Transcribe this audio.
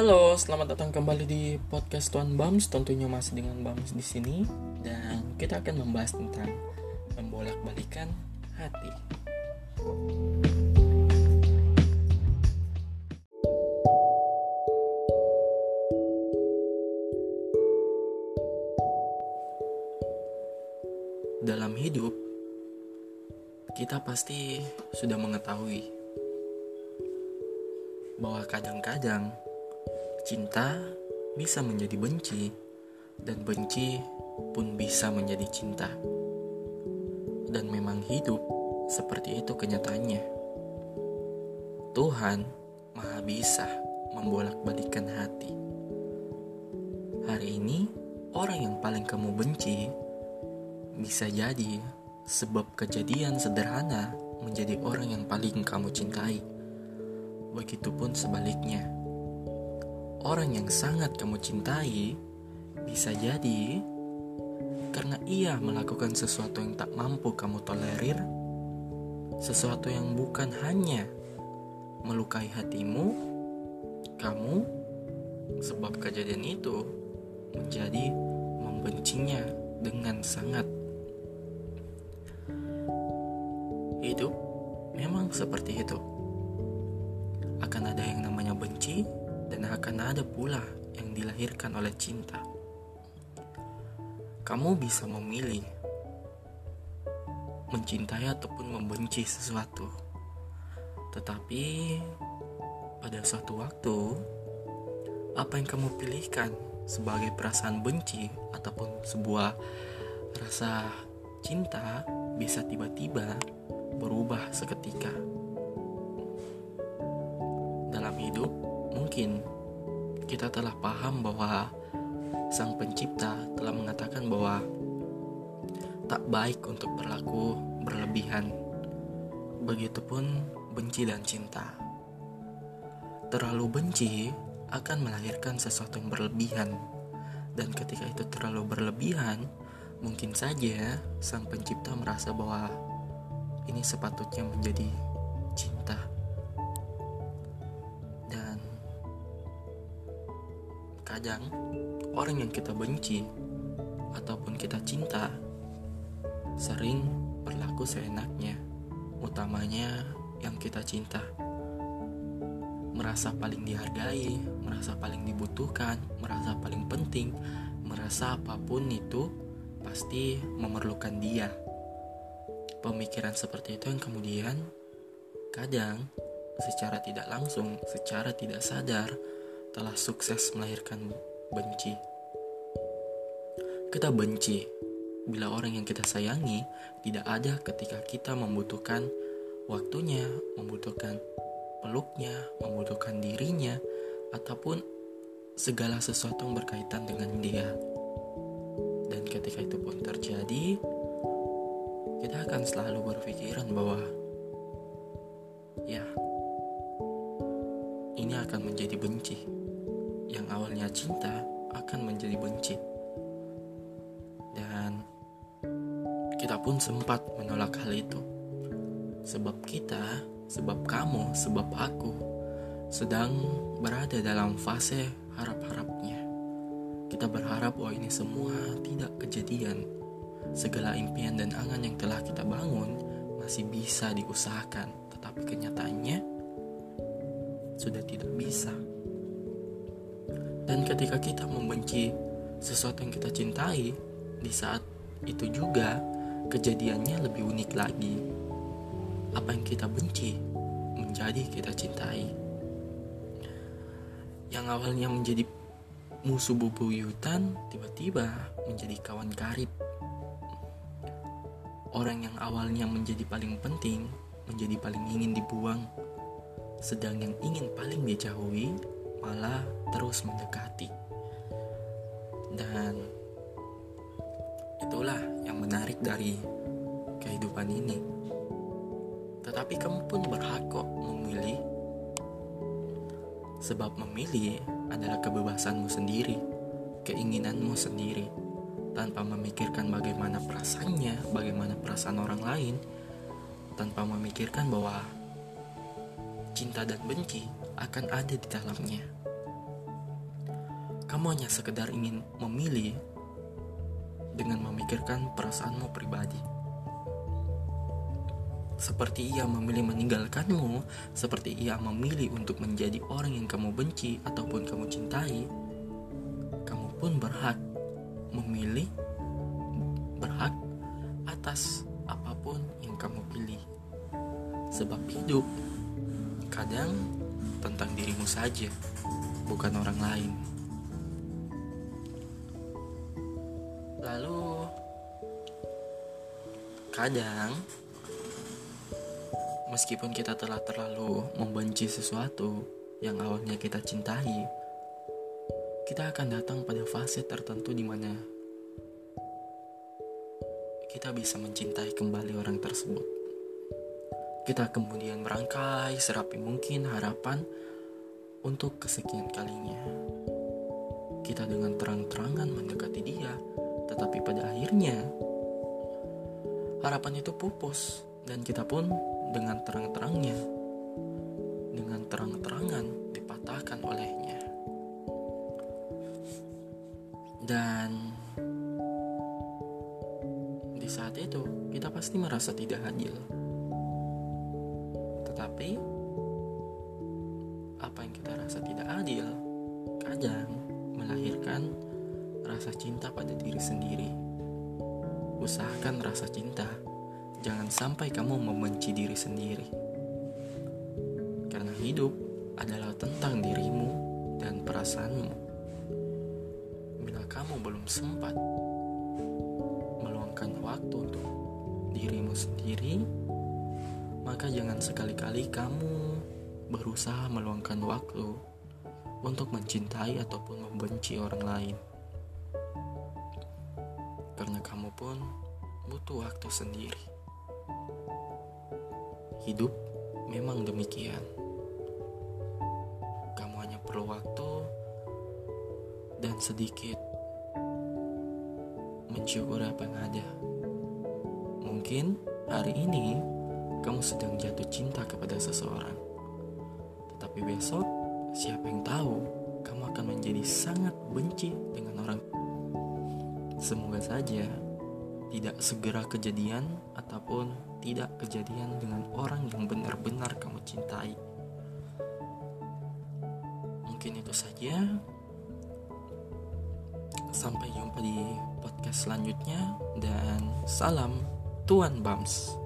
Halo, selamat datang kembali di podcast Tuan Bams. Tentunya masih dengan Bams di sini dan kita akan membahas tentang membolak-balikan hati. Dalam hidup, kita pasti sudah mengetahui bahwa kadang-kadang cinta bisa menjadi benci, dan benci pun bisa menjadi cinta. Dan memang hidup seperti itu kenyataannya. Tuhan Maha Bisa membolak-balikan hati. Hari ini, orang yang paling kamu benci bisa jadi sebab kejadian sederhana menjadi orang yang paling kamu cintai. Begitupun sebaliknya, orang yang sangat kamu cintai bisa jadi karena ia melakukan sesuatu yang tak mampu kamu tolerir, sesuatu yang bukan hanya melukai hatimu, kamu sebab kejadian itu menjadi membencinya dengan sangat Hidup memang seperti itu. Akan ada yang namanya benci dan akan ada pula yang dilahirkan oleh cinta. Kamu bisa memilih mencintai ataupun membenci sesuatu. Tetapi pada suatu waktu apa yang kamu pilihkan sebagai perasaan benci ataupun sebuah rasa cinta bisa tiba-tiba berubah seketika. Dalam hidup, mungkin kita telah paham bahwa Sang Pencipta telah mengatakan bahwa tak baik untuk berlaku berlebihan. Begitupun benci dan cinta. Terlalu benci akan melahirkan sesuatu yang berlebihan, dan ketika itu terlalu berlebihan, mungkin saja Sang Pencipta merasa bahwa ini sepatutnya menjadi kadang orang yang kita benci ataupun kita cinta sering berlaku seenaknya utamanya yang kita cinta. Merasa paling dihargai merasa paling dibutuhkan merasa paling penting merasa apa pun itu pasti memerlukan dia. Pemikiran seperti itu yang kemudian kadang secara tidak langsung, secara tidak sadar telah sukses melahirkan benci. Kita benci bila orang yang kita sayangi tidak ada ketika kita membutuhkan waktunya, membutuhkan peluknya, membutuhkan dirinya, ataupun segala sesuatu yang berkaitan dengan dia. Dan ketika itu pun terjadi, kita akan selalu berpikiran bahwa ya ini akan menjadi benci cinta akan menjadi benci. Dan kita pun sempat menolak hal itu. Sebab kita sebab kamu sebab aku sedang berada dalam fase harap-harapnya. Kita berharap bahwa ini semua tidak kejadian. Segala impian dan angan yang telah kita bangun masih bisa diusahakan, tetapi kenyataannya sudah tidak bisa. Dan ketika kita membenci sesuatu yang kita cintai, di saat itu juga kejadiannya lebih unik lagi. Apa yang kita benci menjadi kita cintai. Yang awalnya menjadi musuh bubuyutan tiba-tiba menjadi kawan karib Orang yang awalnya menjadi paling penting menjadi paling ingin dibuang, sedang yang ingin paling dijauhi malah terus mendekati. Dan itulah yang menarik dari kehidupan ini. Tetapi kamu pun berhak kok memilih Sebab memilih adalah kebebasanmu sendiri, keinginanmu sendiri tanpa memikirkan bagaimana perasaannya, bagaimana perasaan orang lain, tanpa memikirkan bahwa cinta dan benci akan ada di dalamnya. kamu hanya sekedar ingin memilih dengan memikirkan perasaanmu pribadi. Seperti ia memilih meninggalkanmu, seperti ia memilih untuk menjadi orang yang kamu benci ataupun kamu cintai, kamu pun berhak memilih berhak atas apa pun yang kamu pilih. Sebab hidup kadang tentang dirimu saja, bukan orang lain. Lalu kadang meskipun kita telah terlalu membenci sesuatu yang awalnya kita cintai, kita akan datang pada fase tertentu di mana kita bisa mencintai kembali orang tersebut. Kita kemudian merangkai serapi mungkin harapan untuk kesekian kalinya. Kita dengan terang-terangan mendekati dia, tetapi pada akhirnya harapan itu pupus dan kita pun dengan terang-terangnya dengan terang-terangan dipatahkan olehnya. Dan di saat itu kita pasti merasa tidak adil. Tetapi apa yang kita rasa tidak adil kadang melahirkan rasa cinta pada diri sendiri. Usahakan rasa cinta, jangan sampai kamu membenci diri sendiri. Karena hidup adalah tentang dirimu dan perasaanmu. Bila kamu belum sempat meluangkan waktu untuk dirimu sendiri, maka jangan sekali-kali kamu berusaha meluangkan waktu untuk mencintai ataupun membenci orang lain karena kamu pun butuh waktu sendiri. Hidup memang demikian. Kamu hanya perlu waktu dan sedikit mensyukur apa yang ada. Mungkin hari ini kamu sedang jatuh cinta kepada seseorang. Tetapi besok, siapa yang tahu kamu akan menjadi sangat benci dengan orang Semoga saja tidak segera kejadian ataupun tidak kejadian dengan orang yang benar-benar kamu cintai. Mungkin itu saja. Sampai jumpa di podcast selanjutnya dan salam Tuan Bams.